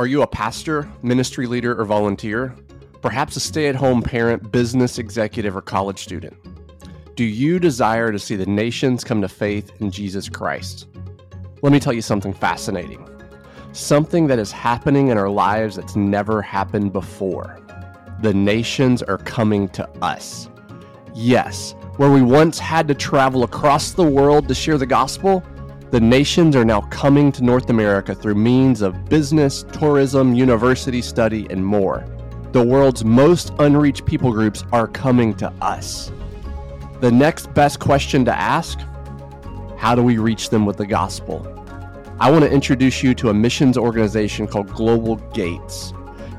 Are you a pastor, ministry leader, or volunteer? Perhaps a stay at home parent, business executive, or college student? Do you desire to see the nations come to faith in Jesus Christ? Let me tell you something fascinating. Something that is happening in our lives that's never happened before. The nations are coming to us. Yes, where we once had to travel across the world to share the gospel, the nations are now coming to North America through means of business, tourism, university study, and more. The world's most unreached people groups are coming to us. The next best question to ask how do we reach them with the gospel? I want to introduce you to a missions organization called Global Gates.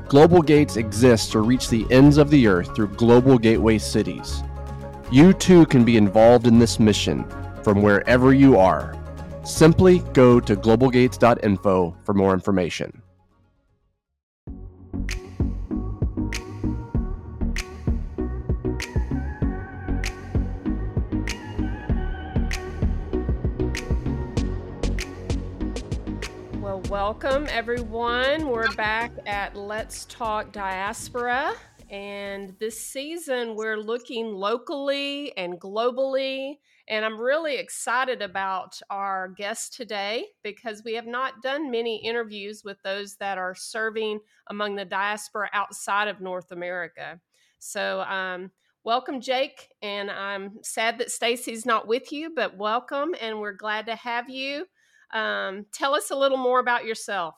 Global Gates exists to reach the ends of the earth through global gateway cities. You too can be involved in this mission from wherever you are. Simply go to globalgates.info for more information. Well, welcome everyone. We're back at Let's Talk Diaspora. And this season, we're looking locally and globally and I'm really excited about our guest today because we have not done many interviews with those that are serving among the diaspora outside of North America. So, um, welcome, Jake. And I'm sad that Stacey's not with you, but welcome, and we're glad to have you. Um, tell us a little more about yourself.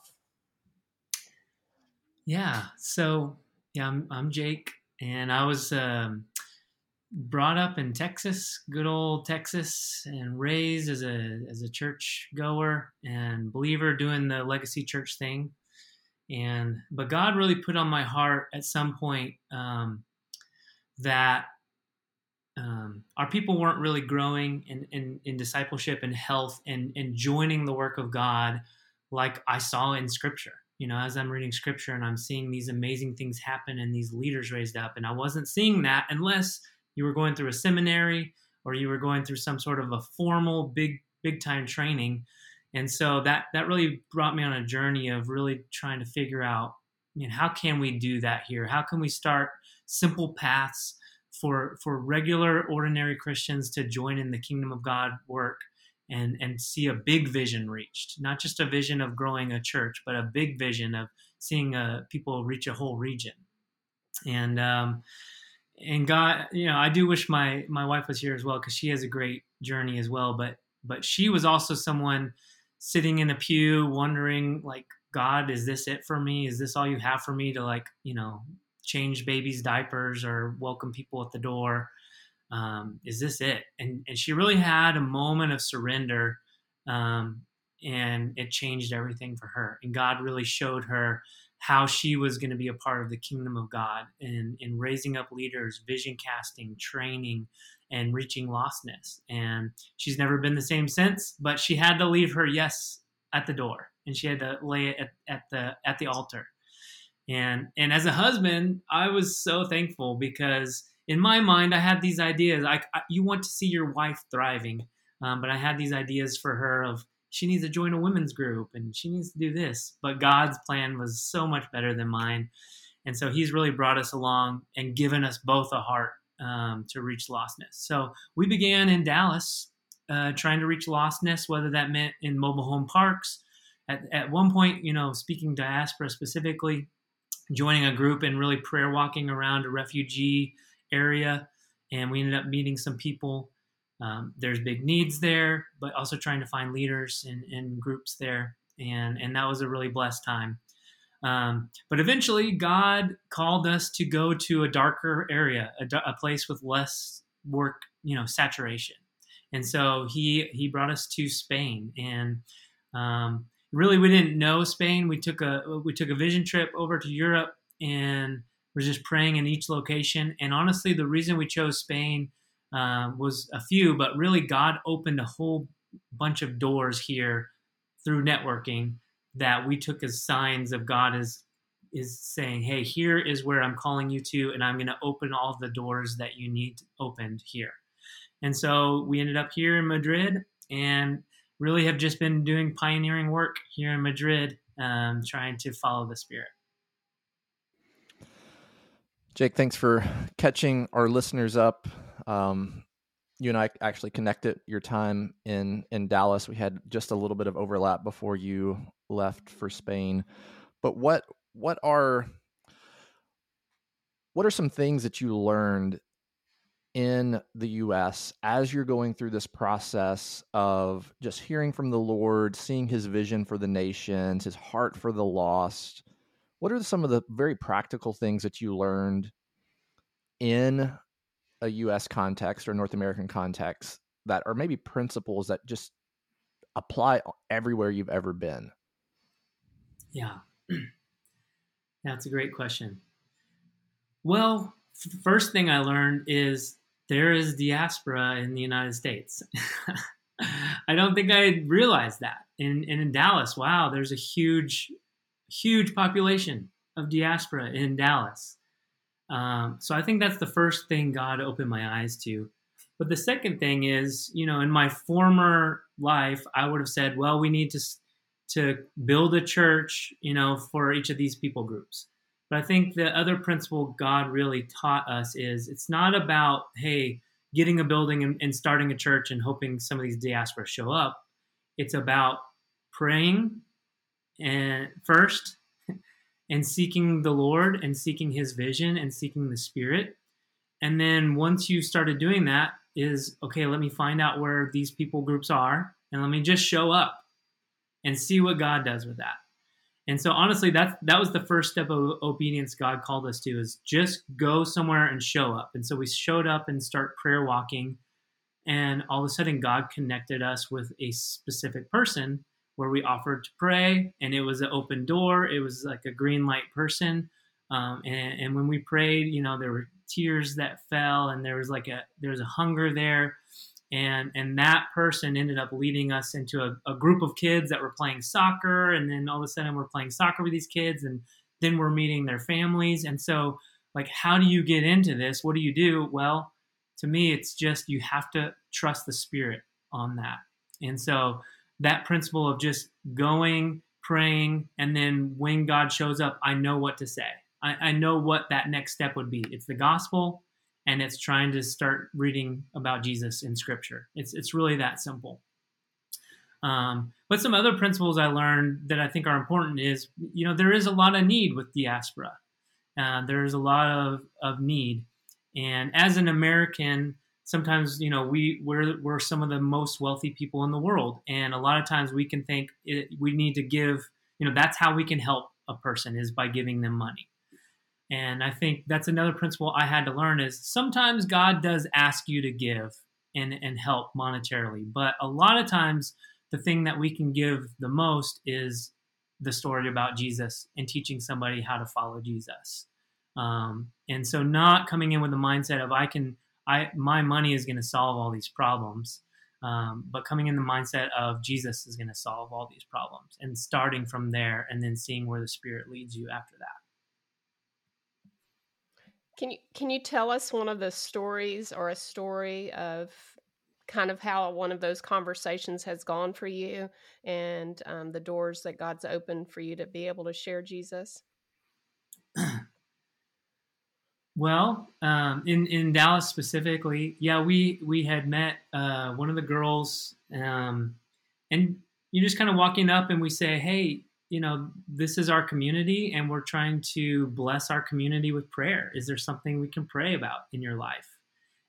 Yeah. So, yeah, I'm, I'm Jake, and I was. Um, brought up in Texas, good old Texas, and raised as a as a church goer and believer, doing the legacy church thing. And but God really put on my heart at some point um, that um, our people weren't really growing in, in, in discipleship and health and, and joining the work of God like I saw in Scripture. You know, as I'm reading Scripture and I'm seeing these amazing things happen and these leaders raised up, and I wasn't seeing that unless you were going through a seminary or you were going through some sort of a formal big big time training. And so that that really brought me on a journey of really trying to figure out you know, how can we do that here? How can we start simple paths for for regular ordinary christians to join in the kingdom of god work and and see a big vision reached? Not just a vision of growing a church but a big vision of seeing uh, people reach a whole region. And um, and God, you know, I do wish my my wife was here as well because she has a great journey as well. But but she was also someone sitting in a pew wondering like, God, is this it for me? Is this all you have for me to like, you know, change babies' diapers or welcome people at the door? Um, is this it? And and she really had a moment of surrender, um, and it changed everything for her. And God really showed her how she was going to be a part of the kingdom of God and in raising up leaders, vision casting, training, and reaching lostness. And she's never been the same since, but she had to leave her yes at the door and she had to lay it at, at the at the altar. And and as a husband, I was so thankful because in my mind I had these ideas. I, I you want to see your wife thriving, um, but I had these ideas for her of she needs to join a women's group and she needs to do this. But God's plan was so much better than mine. And so he's really brought us along and given us both a heart um, to reach lostness. So we began in Dallas uh, trying to reach lostness, whether that meant in mobile home parks. At, at one point, you know, speaking diaspora specifically, joining a group and really prayer walking around a refugee area. And we ended up meeting some people um, there's big needs there, but also trying to find leaders and, groups there. And, and that was a really blessed time. Um, but eventually, God called us to go to a darker area, a, a, place with less work, you know, saturation. And so he he brought us to Spain, and um, really we didn't know Spain. We took a we took a vision trip over to Europe, and we're just praying in each location. And honestly, the reason we chose Spain uh, was a few, but really God opened a whole bunch of doors here through networking that we took as signs of God is is saying, "Hey, here is where I'm calling you to, and I'm going to open all the doors that you need opened here." And so we ended up here in Madrid, and really have just been doing pioneering work here in Madrid um, trying to follow the Spirit. Jake, thanks for catching our listeners up. Um, you and I actually connected your time in in Dallas. We had just a little bit of overlap before you left for Spain. But what what are what are some things that you learned in the US as you're going through this process of just hearing from the Lord, seeing his vision for the nations, his heart for the lost? What are some of the very practical things that you learned in a US context or North American context that are maybe principles that just apply everywhere you've ever been? Yeah. That's a great question. Well, the first thing I learned is there is diaspora in the United States. I don't think I realized that. In, in Dallas, wow, there's a huge, huge population of diaspora in Dallas. Um, so I think that's the first thing God opened my eyes to. But the second thing is, you know, in my former life, I would have said, well, we need to to build a church, you know, for each of these people groups. But I think the other principle God really taught us is it's not about, hey, getting a building and, and starting a church and hoping some of these diaspora show up. It's about praying and first and seeking the Lord and seeking his vision and seeking the spirit. And then once you started doing that is okay, let me find out where these people groups are and let me just show up and see what God does with that. And so honestly, that that was the first step of obedience God called us to is just go somewhere and show up. And so we showed up and start prayer walking. And all of a sudden God connected us with a specific person where we offered to pray and it was an open door. It was like a green light person. Um, and, and, when we prayed you know there were tears that fell and there was like a there was a hunger there. And and that person ended up leading us into a, a group of kids that were playing soccer and then all of a sudden we're playing soccer with these kids and then we're meeting their families. And so like how do you get into this? What do you do? Well to me it's just you have to trust the spirit on that. And so that principle of just going, praying, and then when God shows up, I know what to say. I, I know what that next step would be. It's the gospel, and it's trying to start reading about Jesus in Scripture. It's it's really that simple. Um, but some other principles I learned that I think are important is, you know, there is a lot of need with diaspora. Uh, there's a lot of, of need. And as an American, sometimes you know we we're we're some of the most wealthy people in the world. And a lot of times we can think it, we need to give you know that's how we can help a person is by giving them money. And i think that's another principle i had to learn is sometimes god does ask you to give and and help monetarily. But a lot of times the thing that we can give the most is the story about jesus and teaching somebody how to follow jesus. Um, and so not coming in with the mindset of i can I my money is going to solve all these problems. Um, but coming in the mindset of Jesus is going to solve all these problems, and starting from there, and then seeing where the Spirit leads you after that. Can you can you tell us one of the stories or a story of kind of how one of those conversations has gone for you, and um, the doors that God's opened for you to be able to share Jesus? Well, um, in in Dallas specifically, yeah, we we had met uh, one of the girls, um, and you're just kind of walking up and we say, hey, you know, this is our community, and we're trying to bless our community with prayer. Is there something we can pray about in your life?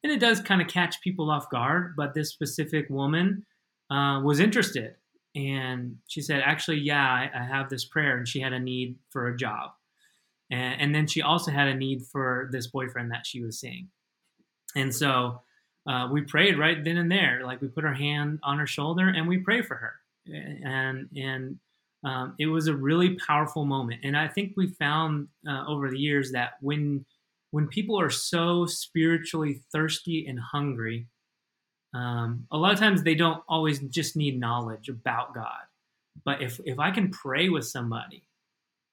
And it does kind of catch people off guard, but this specific woman uh, was interested, and she said, actually, yeah, I, I have this prayer, and she had a need for a job and, and then she also had a need for this boyfriend that she was seeing. And so uh, we prayed right then and there. Like we put our hand on her shoulder and we pray for her. And, and um, it was a really powerful moment. And I think we found uh, over the years that when, when people are so spiritually thirsty and hungry, um, a lot of times they don't always just need knowledge about God. But if, if I can pray with somebody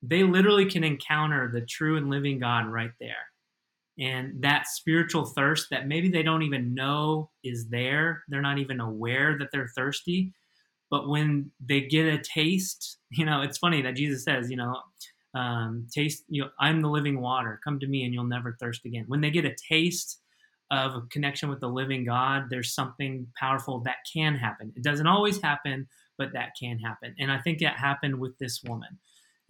they literally can encounter the true and living God right there. And that spiritual thirst that maybe they don't even know is there, they're not even aware that they're thirsty, but when they get a taste, you know, it's funny that Jesus says, you know, um, taste, you know, I'm the living water. Come to me and you'll never thirst again. When they get a taste of a connection with the living God, there's something powerful that can happen. It doesn't always happen, but that can happen. And I think that happened with this woman.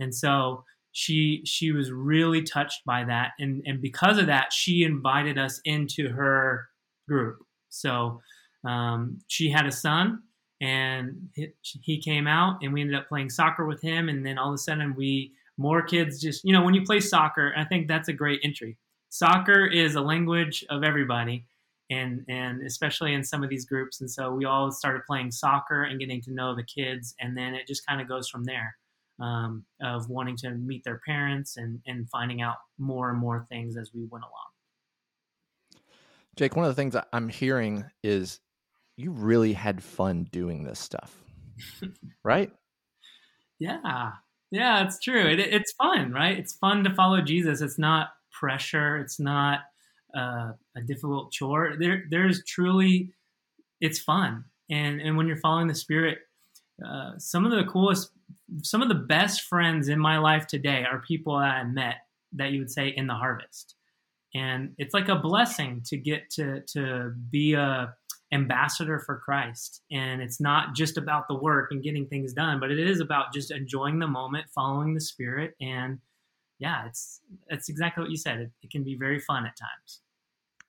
And so she she was really touched by that. And and because of that she invited us into her group. So um, she had a son and he, he came out and we ended up playing soccer with him. And then all of a sudden we more kids just you know when you play soccer i think that's a great entry. Soccer is a language of everybody and and especially in some of these groups. And so we all started playing soccer and getting to know the kids. And then it just kind of goes from there um, of wanting to meet their parents and, and finding out more and more things as we went along. Jake, one of the things I'm hearing is you really had fun doing this stuff, right? Yeah, yeah, it's true. It, it's fun, right? It's fun to follow Jesus. It's not pressure. It's not uh, a difficult chore. There, there's truly, it's fun, and and when you're following the Spirit, uh, some of the coolest some of the best friends in my life today are people that I met that you would say in the harvest. And it's like a blessing to get to to be a ambassador for Christ. And it's not just about the work and getting things done, but it is about just enjoying the moment, following the spirit and yeah, it's it's exactly what you said. It, it can be very fun at times.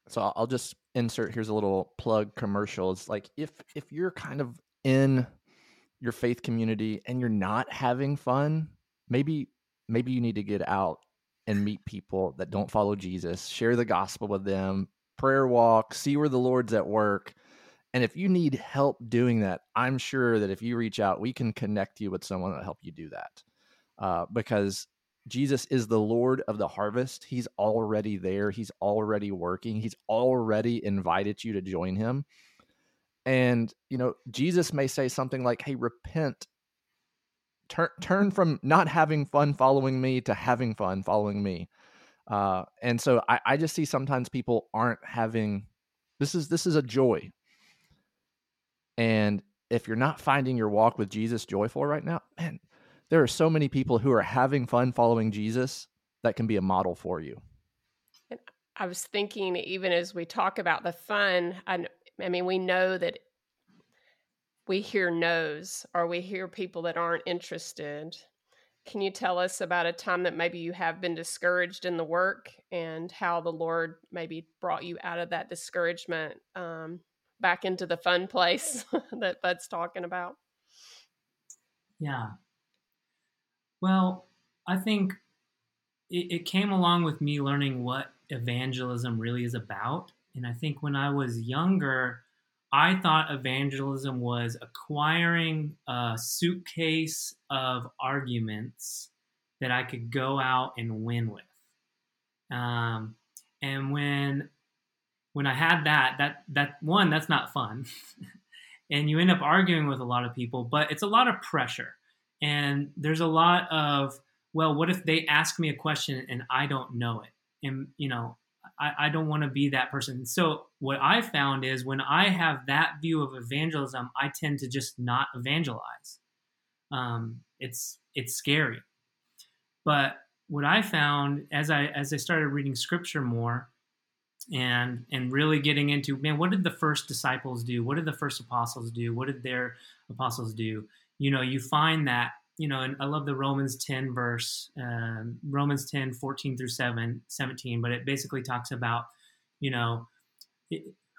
So I'll just insert here's a little plug commercial. It's like if if you're kind of in your faith community and you're not having fun, maybe maybe you need to get out and meet people that don't follow Jesus, share the gospel with them, prayer walk, see where the Lord's at work. And if you need help doing that, I'm sure that if you reach out, we can connect you with someone that'll help you do that. Uh, because Jesus is the Lord of the harvest. He's already there. He's already working. He's already invited you to join him. And, you know, Jesus may say something like, hey, repent. Turn, turn from not having fun following me to having fun following me. Uh, and so I, I just see sometimes people aren't having this is this is a joy. And if you're not finding your walk with Jesus joyful right now, man, there are so many people who are having fun following Jesus that can be a model for you. I was thinking, even as we talk about the fun, I, I mean, we know that we hear no's or we hear people that aren't interested. Can you tell us about a time that maybe you have been discouraged in the work and how the Lord maybe brought you out of that discouragement um, back into the fun place that Bud's talking about? Yeah. Well, I think it, it came along with me learning what evangelism really is about. And I think when I was younger, I thought evangelism was acquiring a suitcase of arguments that I could go out and win with. Um, and when when I had that, that that one, that's not fun. and you end up arguing with a lot of people, but it's a lot of pressure. And there's a lot of, well, what if they ask me a question and I don't know it? And you know, I, I don't want to be that person. So what I found is when I have that view of evangelism, I tend to just not evangelize. Um, it's it's scary. But what I found as I as I started reading scripture more and and really getting into man, what did the first disciples do? What did the first apostles do? What did their apostles do? You know, you find that you know, and I love the Romans 10 verse, um, Romans 10, 14 through 7, 17, but it basically talks about, you know,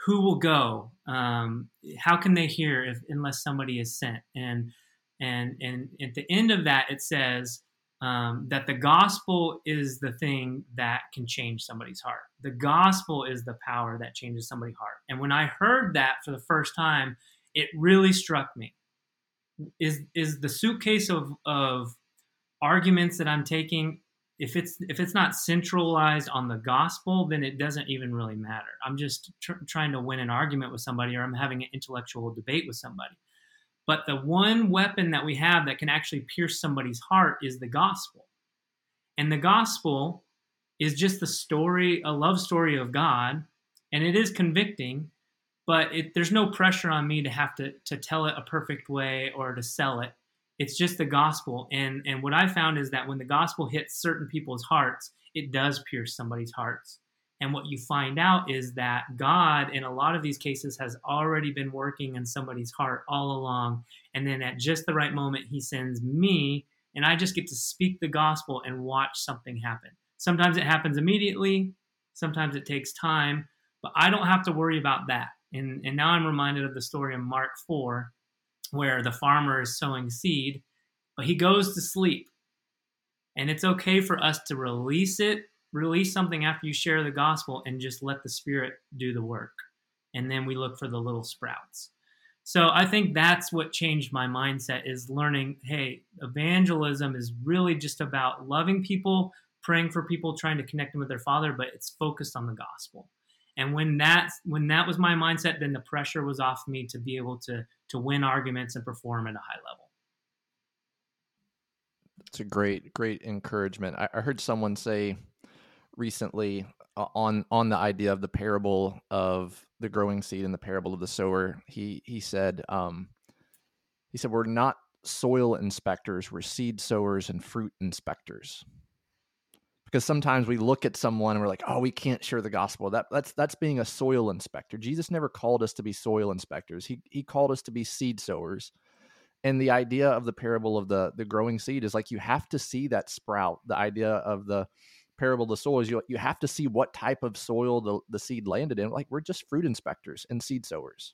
who will go? Um, how can they hear if unless somebody is sent? And and and at the end of that, it says um, that the gospel is the thing that can change somebody's heart. The gospel is the power that changes somebody's heart. And when I heard that for the first time, it really struck me is is the suitcase of of arguments that I'm taking if it's if it's not centralized on the gospel then it doesn't even really matter. I'm just tr- trying to win an argument with somebody or i'm having an intellectual debate with somebody. But the one weapon that we have that can actually pierce somebody's heart is the gospel. And the gospel is just the story a love story of god and it is convicting but it, there's no pressure on me to have to to tell it a perfect way or to sell it. It's just the gospel, and and what I found is that when the gospel hits certain people's hearts, it does pierce somebody's hearts. And what you find out is that God, in a lot of these cases, has already been working in somebody's heart all along. And then at just the right moment, He sends me, and I just get to speak the gospel and watch something happen. Sometimes it happens immediately, sometimes it takes time, but I don't have to worry about that. And, and now I'm reminded of the story in Mark 4, where the farmer is sowing seed, but he goes to sleep. And it's okay for us to release it release something after you share the gospel and just let the spirit do the work. And then we look for the little sprouts. So i think that's what changed my mindset is learning hey evangelism is really just about loving people praying for people trying to connect them with their father but it's focused on the gospel and when that when that was my mindset then the pressure was off me to be able to to win arguments and perform at a high level it's a great great encouragement i, I heard someone say recently uh, on on the idea of the parable of the growing seed and the parable of the sower. He he said um, he said we're not soil inspectors, we're seed sowers and fruit inspectors. Because sometimes we look at someone and we're like, "Oh, we can't share the gospel." That that's that's being a soil inspector. Jesus never called us to be soil inspectors. He he called us to be seed sowers. And the idea of the parable of the the growing seed is like you have to see that sprout. The idea of the parable of the soil is you, you have to see what type of soil the, the seed landed in. Like we're just fruit inspectors and seed sowers.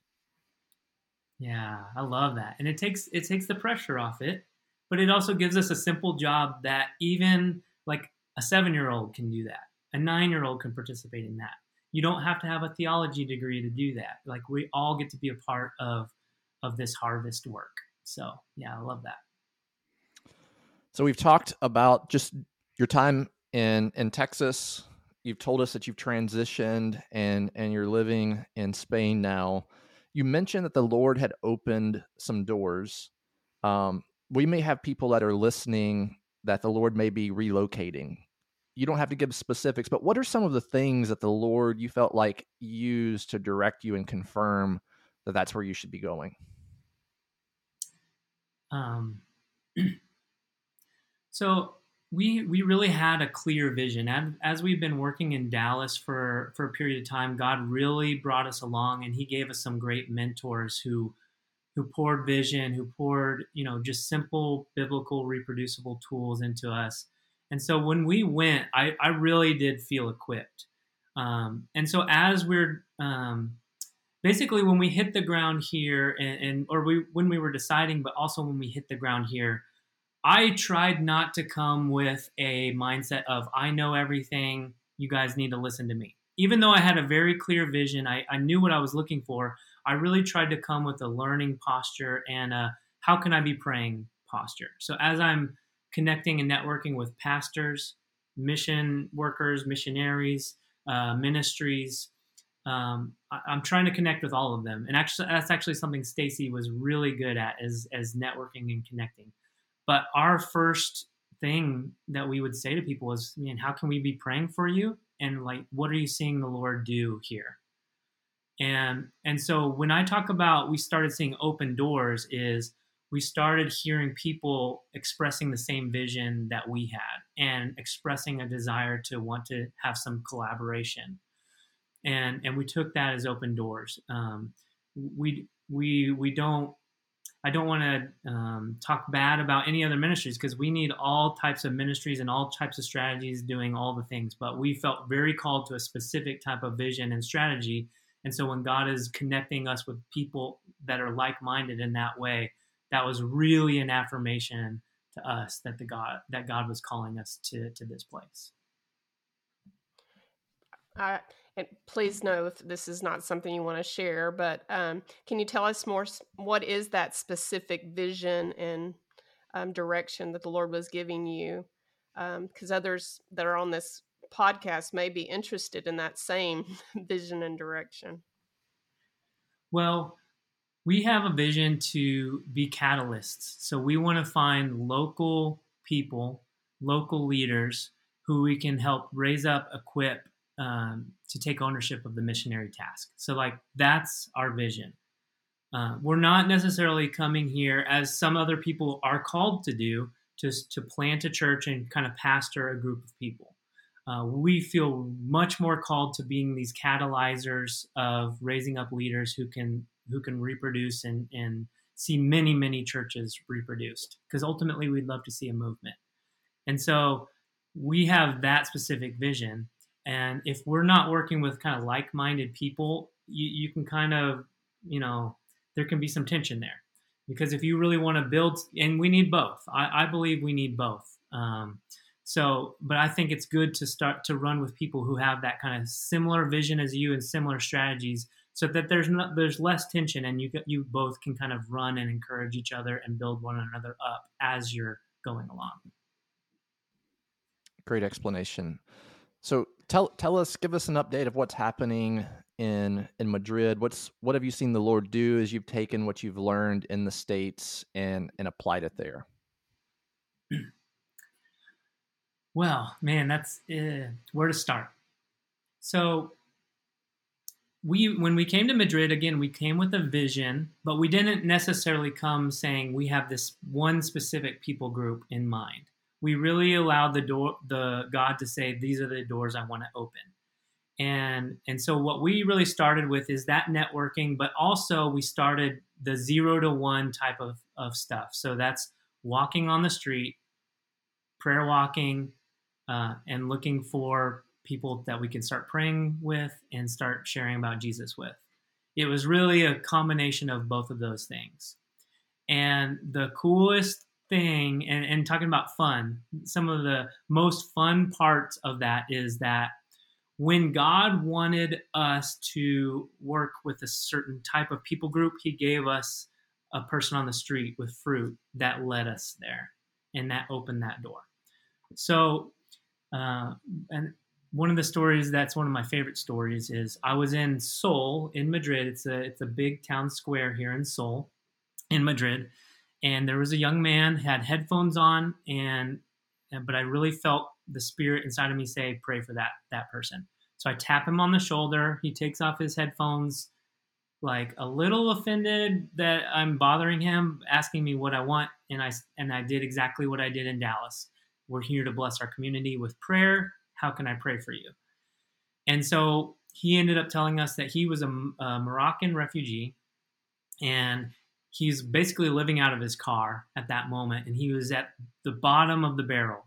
Yeah, I love that. And it takes it takes the pressure off it, but it also gives us a simple job that even like a 7-year-old can do that. A 9-year-old can participate in that. You don't have to have a theology degree to do that. Like we all get to be a part of of this harvest work. So, yeah, I love that. So we've talked about just your time in in Texas. You've told us that you've transitioned and and you're living in Spain now. You mentioned that the Lord had opened some doors. Um, we may have people that are listening that the Lord may be relocating. You don't have to give specifics, but what are some of the things that the Lord you felt like used to direct you and confirm that that's where you should be going? Um, so we we really had a clear vision and as we've been working in Dallas for for a period of time God really brought us along and he gave us some great mentors who who poured vision who poured you know just simple biblical reproducible tools into us. And so when we went I, I really did feel equipped. Um, and so as we're um, basically when we hit the ground here and, and or we when we were deciding but also when we hit the ground here I tried not to come with a mindset of, I know everything, you guys need to listen to me. Even though I had a very clear vision, I, I knew what I was looking for, I really tried to come with a learning posture and a how can I be praying posture. So as I'm connecting and networking with pastors, mission workers, missionaries, uh, ministries, um, I, am trying to connect with all of them. And actually, that's actually something Stacey was really good at, as as networking and connecting. But our first thing that we would say to people is, man, how can we be praying for you? And like, what are you seeing the Lord do here? And and so when I talk about we started seeing open doors is we started hearing people expressing the same vision that we had and expressing a desire to want to have some collaboration. And and we took that as open doors. Um, we we we don't I don't want to um, talk bad about any other ministries because we need all types of ministries and all types of strategies doing all the things. But we felt very called to a specific type of vision and strategy. And so when God is connecting us with people that are like minded in that way, that was really an affirmation to us that the God that God was calling us to to this place. And please know if this is not something you want to share, but um, can you tell us more? What is that specific vision and um, direction that the Lord was giving you? Because um, others that are on this podcast may be interested in that same vision and direction. Well, we have a vision to be catalysts. So we want to find local people, local leaders who we can help raise up, equip, um, to take ownership of the missionary task. So, like, that's our vision. Uh, we're not necessarily coming here as some other people are called to do to, to plant a church and kind of pastor a group of people. Uh, we feel much more called to being these catalyzers of raising up leaders who can who can reproduce and, and see many many churches reproduced because ultimately we'd love to see a movement. And so we have that specific vision. And if we're not working with kind of like-minded people you, you can kind of you know there can be some tension there. Because if you really want to build and we need both. I, I believe we need both. Um, so but i think it's good to start to run with people who have that kind of similar vision as you and similar strategies so that there's not there's less tension and you you both can kind of run and encourage each other and build one another up as you're going along great explanation so tell tell us give us an update of what's happening in in Madrid. What's what have you seen the Lord do as you've taken what you've learned in the states and and applied it there? Well, man, that's uh, where to start. So we when we came to Madrid again, we came with a vision, but we didn't necessarily come saying we have this one specific people group in mind. We really allowed the door the God to say these are the doors I want to open and and so what we really started with is that networking but also we started the zero to one type of, of stuff so that's walking on the street prayer walking uh, and looking for people that we can start praying with and start sharing about jesus with it was really a combination of both of those things and the coolest thing and, and talking about fun some of the most fun parts of that is that when God wanted us to work with a certain type of people group, He gave us a person on the street with fruit that led us there and that opened that door. So, uh, and one of the stories that's one of my favorite stories is I was in Sol in Madrid. It's a it's a big town square here in Sol, in Madrid, and there was a young man had headphones on and but I really felt the spirit inside of me say, pray for that that person. So I tap him on the shoulder. He takes off his headphones, like a little offended that I'm bothering him, asking me what I want, and I and I did exactly what I did in Dallas. We're here to bless our community with prayer. How can I pray for you? And so he ended up telling us that he was a, a Moroccan refugee, and he's basically living out of his car at that moment, and he was at the bottom of the barrel,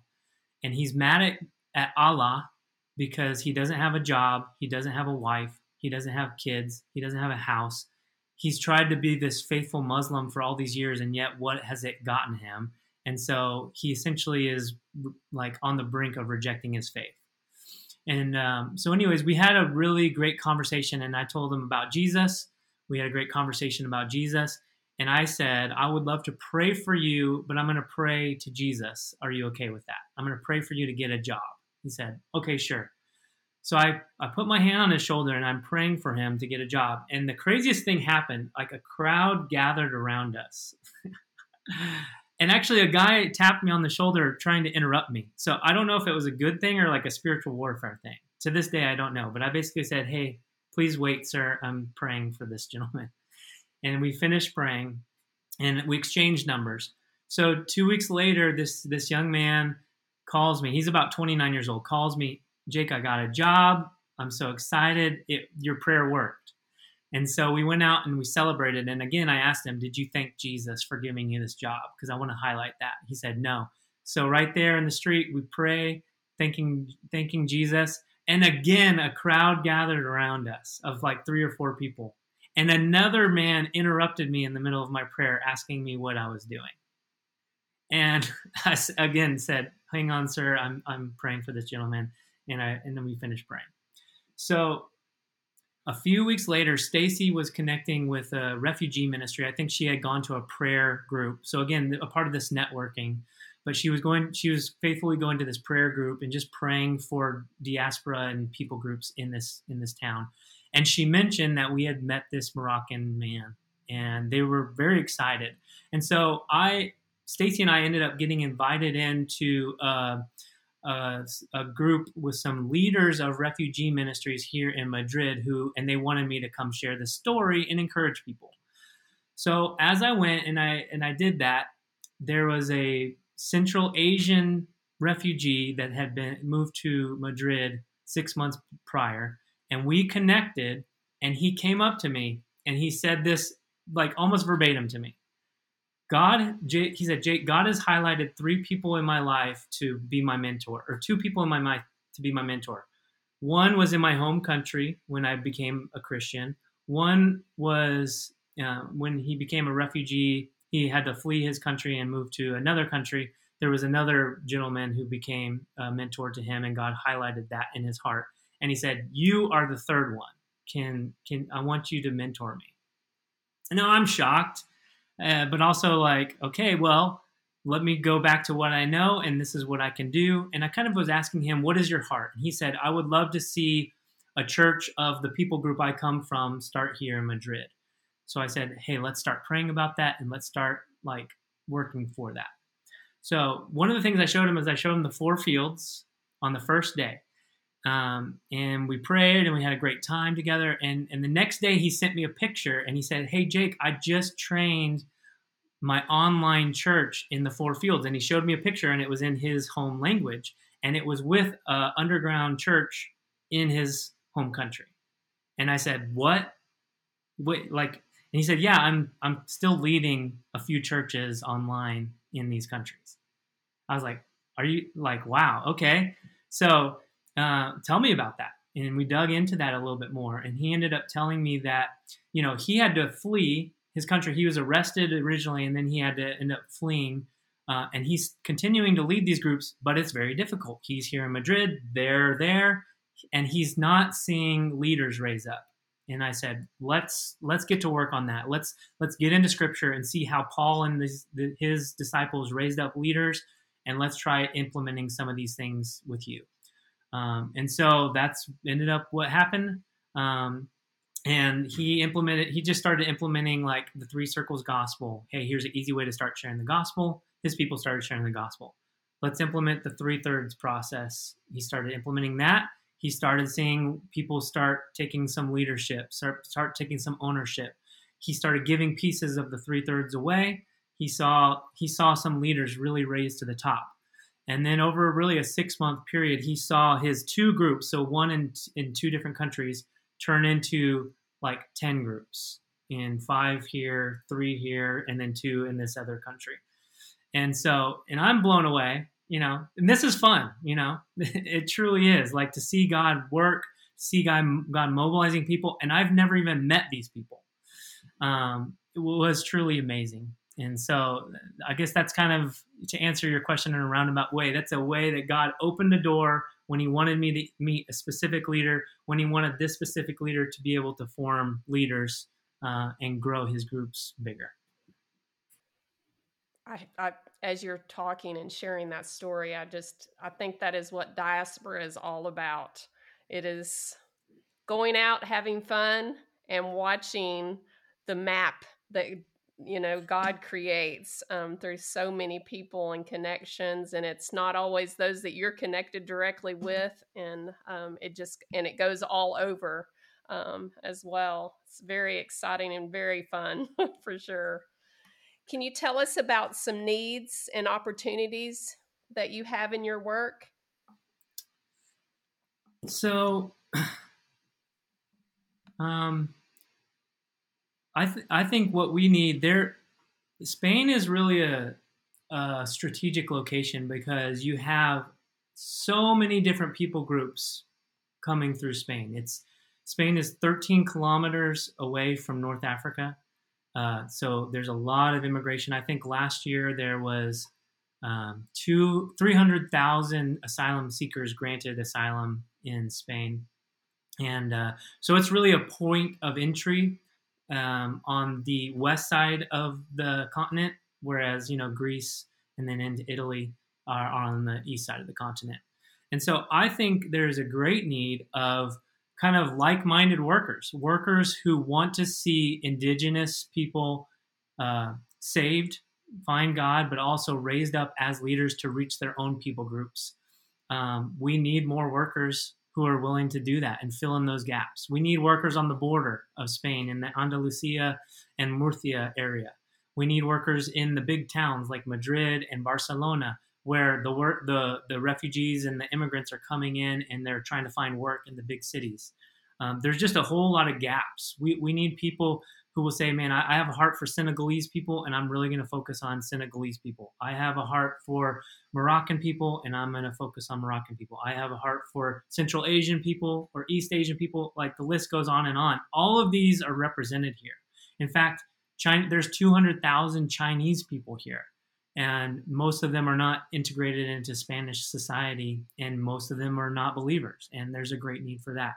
and he's mad at, at Allah because he doesn't have a job, he doesn't have a wife, he doesn't have kids, he doesn't have a house. He's tried to be this faithful Muslim for all these years, and yet what has it gotten him? And so he essentially is like on the brink of rejecting his faith. And um, so, anyways, we had a really great conversation, and I told him about Jesus. We had a great conversation about Jesus. And I said, I would love to pray for you, but I'm going to pray to Jesus. Are you okay with that? I'm going to pray for you to get a job. He said, Okay, sure. So I, I put my hand on his shoulder and I'm praying for him to get a job. And the craziest thing happened like a crowd gathered around us. and actually, a guy tapped me on the shoulder trying to interrupt me. So I don't know if it was a good thing or like a spiritual warfare thing. To this day, I don't know. But I basically said, Hey, please wait, sir. I'm praying for this gentleman. And we finished praying and we exchanged numbers. So two weeks later, this this young man calls me. He's about 29 years old. Calls me, Jake, I got a job. I'm so excited. It, your prayer worked. And so we went out and we celebrated. And again, I asked him, Did you thank Jesus for giving you this job? Because I want to highlight that. He said, No. So right there in the street, we pray, thanking thanking Jesus. And again, a crowd gathered around us of like three or four people. And another man interrupted me in the middle of my prayer, asking me what I was doing. And I again said, hang on, sir, I'm, I'm praying for this gentleman. And, I, and then we finished praying. So a few weeks later, Stacey was connecting with a refugee ministry. I think she had gone to a prayer group. So again, a part of this networking. But she was going, she was faithfully going to this prayer group and just praying for diaspora and people groups in this in this town. And she mentioned that we had met this Moroccan man, and they were very excited. And so I Stacey and I ended up getting invited into uh, Uh, a, a, group with some leaders of refugee ministries here in Madrid who, and they wanted me to come share the story and encourage people. So as I went and I and I did that, there was a Central Asian refugee that had been moved to Madrid six months prior, and we connected. And he came up to me and he said this like almost verbatim to me. God, he said, Jake, God has highlighted three people in my life to be my mentor, or two people in my life to be my mentor. One was in my home country when I became a Christian. One was uh, when he became a refugee, he had to flee his country and move to another country. There was another gentleman who became a mentor to him, and God highlighted that in his heart. And he said, "You are the third one. Can can I want you to mentor me?" And now I'm shocked uh, but also like, okay, well, let me go back to what I know, and this is what I can do. And I kind of was asking him, what is your heart? And he said, I would love to see a church of the people group I come from start here in Madrid. So I said, hey, let's start praying about that and let's start like working for that. So one of the things I showed him is I showed him the four fields on the first day. Um, and we prayed and we had a great time together. And, and the next day he sent me a picture and he said, Hey, Jake, I just trained my online church in the four fields. And he showed me a picture and it was in his home language. And it was with an underground church in his home country. And I said, What? Wait, like, and he said, Yeah, I'm I'm still leading a few churches online in these countries. I was like, Are you like, wow, okay. So uh, tell me about that. And we dug into that a little bit more. And he ended up telling me that, you know, he had to flee his country. He was arrested originally, and then he had to end up fleeing. Uh, and he's continuing to lead these groups, but it's very difficult. He's here in Madrid, they're there, and he's not seeing leaders raise up. And I said, let's let's get to work on that. Let's let's get into Scripture and see how Paul and his, his disciples raised up leaders, and let's try implementing some of these things with you. Um, and so that's ended up what happened. Um, and he implemented, he just started implementing like the three circles gospel. Hey, here's an easy way to start sharing the gospel. His people started sharing the gospel. Let's implement the three thirds process. He started implementing that. He started seeing people start taking some leadership, start, start taking some ownership. He started giving pieces of the three thirds away. He saw he saw some leaders really raise to the top and then over really a six month period, he saw his two groups, so one in, in two different countries, turn into like 10 groups in five here, three here, and then two in this other country. And so, and I'm blown away, you know, and this is fun, you know, it truly is like to see God work, see God, God mobilizing people. And I've never even met these people. Um, it was truly amazing. And so I guess that's kind of to answer your question in a roundabout way. That's a way that God opened the door when He wanted me to meet a specific leader, when He wanted this specific leader to be able to form leaders uh, and grow His groups bigger. I, I, as you're talking and sharing that story, I just I think that is what diaspora is all about. It is going out, having fun, and watching the map that you know god creates um, through so many people and connections and it's not always those that you're connected directly with and um, it just and it goes all over um, as well. It's very exciting and very fun for sure. Can you tell us about some needs and opportunities that you have in your work? So um I th- I think what we need there, Spain is really a, a strategic location because you have so many different people groups coming through Spain. It's Spain is 13 kilometers away from North Africa, uh, so there's a lot of immigration. I think last year there was um, two 300,000 asylum seekers granted asylum in Spain, and uh, so it's really a point of entry um, on the west side of the continent, whereas you know Greece and then into Italy are, on the east side of the continent. And so I think there is a great need of kind of like-minded workers, workers who want to see indigenous people uh, saved, find God, but also raised up as leaders to reach their own people groups. um, we need more workers who are willing to do that and fill in those gaps. We need workers on the border of Spain in the Andalusia and Murcia area. We need workers in the big towns like Madrid and Barcelona, where the work the the refugees and the immigrants are coming in and they're trying to find work in the big cities. Um, there's just a whole lot of gaps. We we need people who will say, man, I, have a heart for Senegalese people and I'm really going to focus on Senegalese people. I have a heart for Moroccan people and I'm going to focus on Moroccan people. I have a heart for Central Asian people or East Asian people. Like the list goes on and on. All of these are represented here. In fact, China, there's 200,000 Chinese people here. And most of them are not integrated into Spanish society, and most of them are not believers. And there's a great need for that.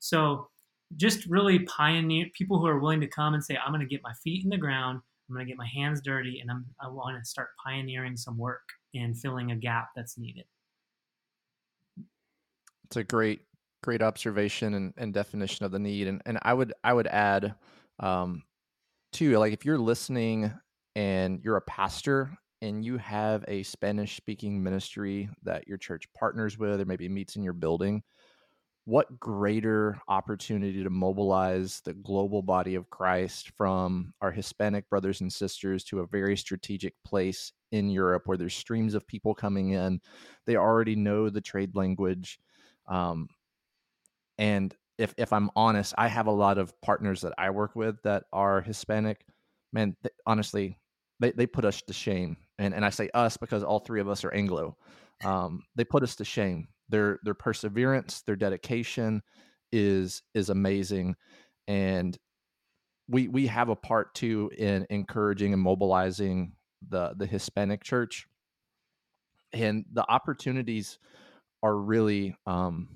So, just really pioneer people who are willing to come and say, I'm going to get my feet in the ground, I'm going to get my hands dirty, and I'm, I want to start pioneering some work and filling a gap that's needed. It's a great, great observation and, and definition of the need. And, and I would, I would add, um, too, like if you're listening and you're a pastor and you have a Spanish speaking ministry that your church partners with or maybe meets in your building, what greater opportunity to mobilize the global body of Christ from our Hispanic brothers and sisters to a very strategic place in Europe where there's streams of people coming in. They already know the trade language. Um, and if, if I'm honest, I have a lot of partners that I work with that are Hispanic. Man, honestly, they, they put us to shame. And, and I say us because all three of us are Anglo. Um, they put us to shame their their perseverance, their dedication is is amazing, and we we have a part too in encouraging and mobilizing the the Hispanic church, and the opportunities are really um,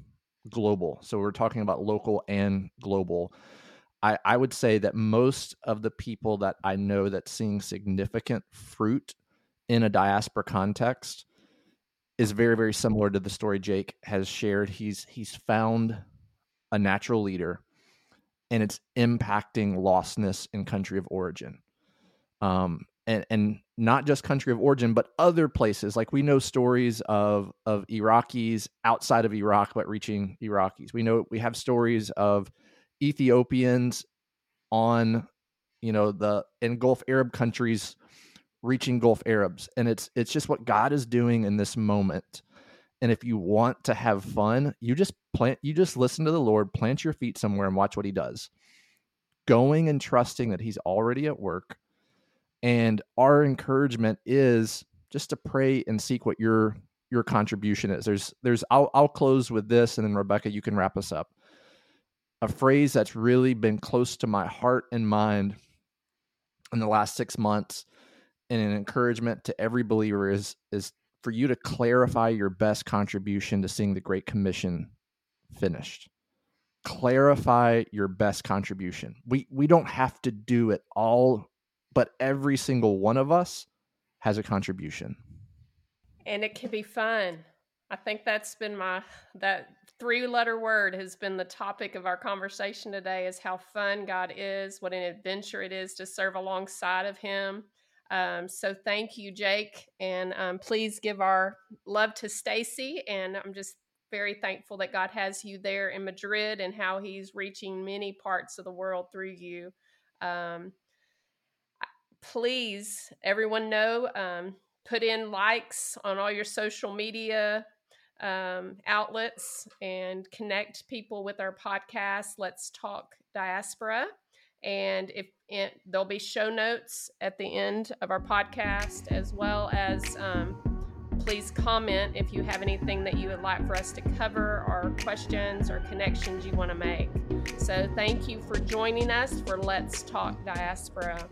global. So we're talking about local and global. I, I would say that most of the people that I know that seeing significant fruit in a diaspora context is very very similar to the story Jake has shared. He's he's found a natural leader, and it's impacting lostness in country of origin, um, and and not just country of origin, but other places. Like we know stories of of Iraqis outside of Iraq, but reaching Iraqis. We know we have stories of Ethiopians on, you know, the in Gulf Arab countries reaching Gulf Arabs. And it's it's just what God is doing in this moment. And if you want to have fun, you just plant you just listen to the Lord, plant your feet somewhere and watch what he does. Going and trusting that he's already at work. And our encouragement is just to pray and seek what your your contribution is. There's there's I'll I'll close with this and then Rebecca you can wrap us up. A phrase that's really been close to my heart and mind in the last 6 months and an encouragement to every believer is is for you to clarify your best contribution to seeing the Great Commission finished. Clarify your best contribution. We we don't have to do it all, but every single one of us has a contribution. And it can be fun. I think that's been my that three letter word has been the topic of our conversation today is how fun God is, what an adventure it is to serve alongside of him um, so thank you, Jake, and um, please give our love to Stacey. And I'm just very thankful that God has you there in Madrid and how He's reaching many parts of the world through you. Um, please, everyone know, um, put in likes on all your social media um, outlets and connect people with our podcast. Let's talk diaspora. And if it, there'll be show notes at the end of our podcast, as well as um, please comment if you have anything that you would like for us to cover, or questions or connections you want to make. So, thank you for joining us for Let's Talk Diaspora.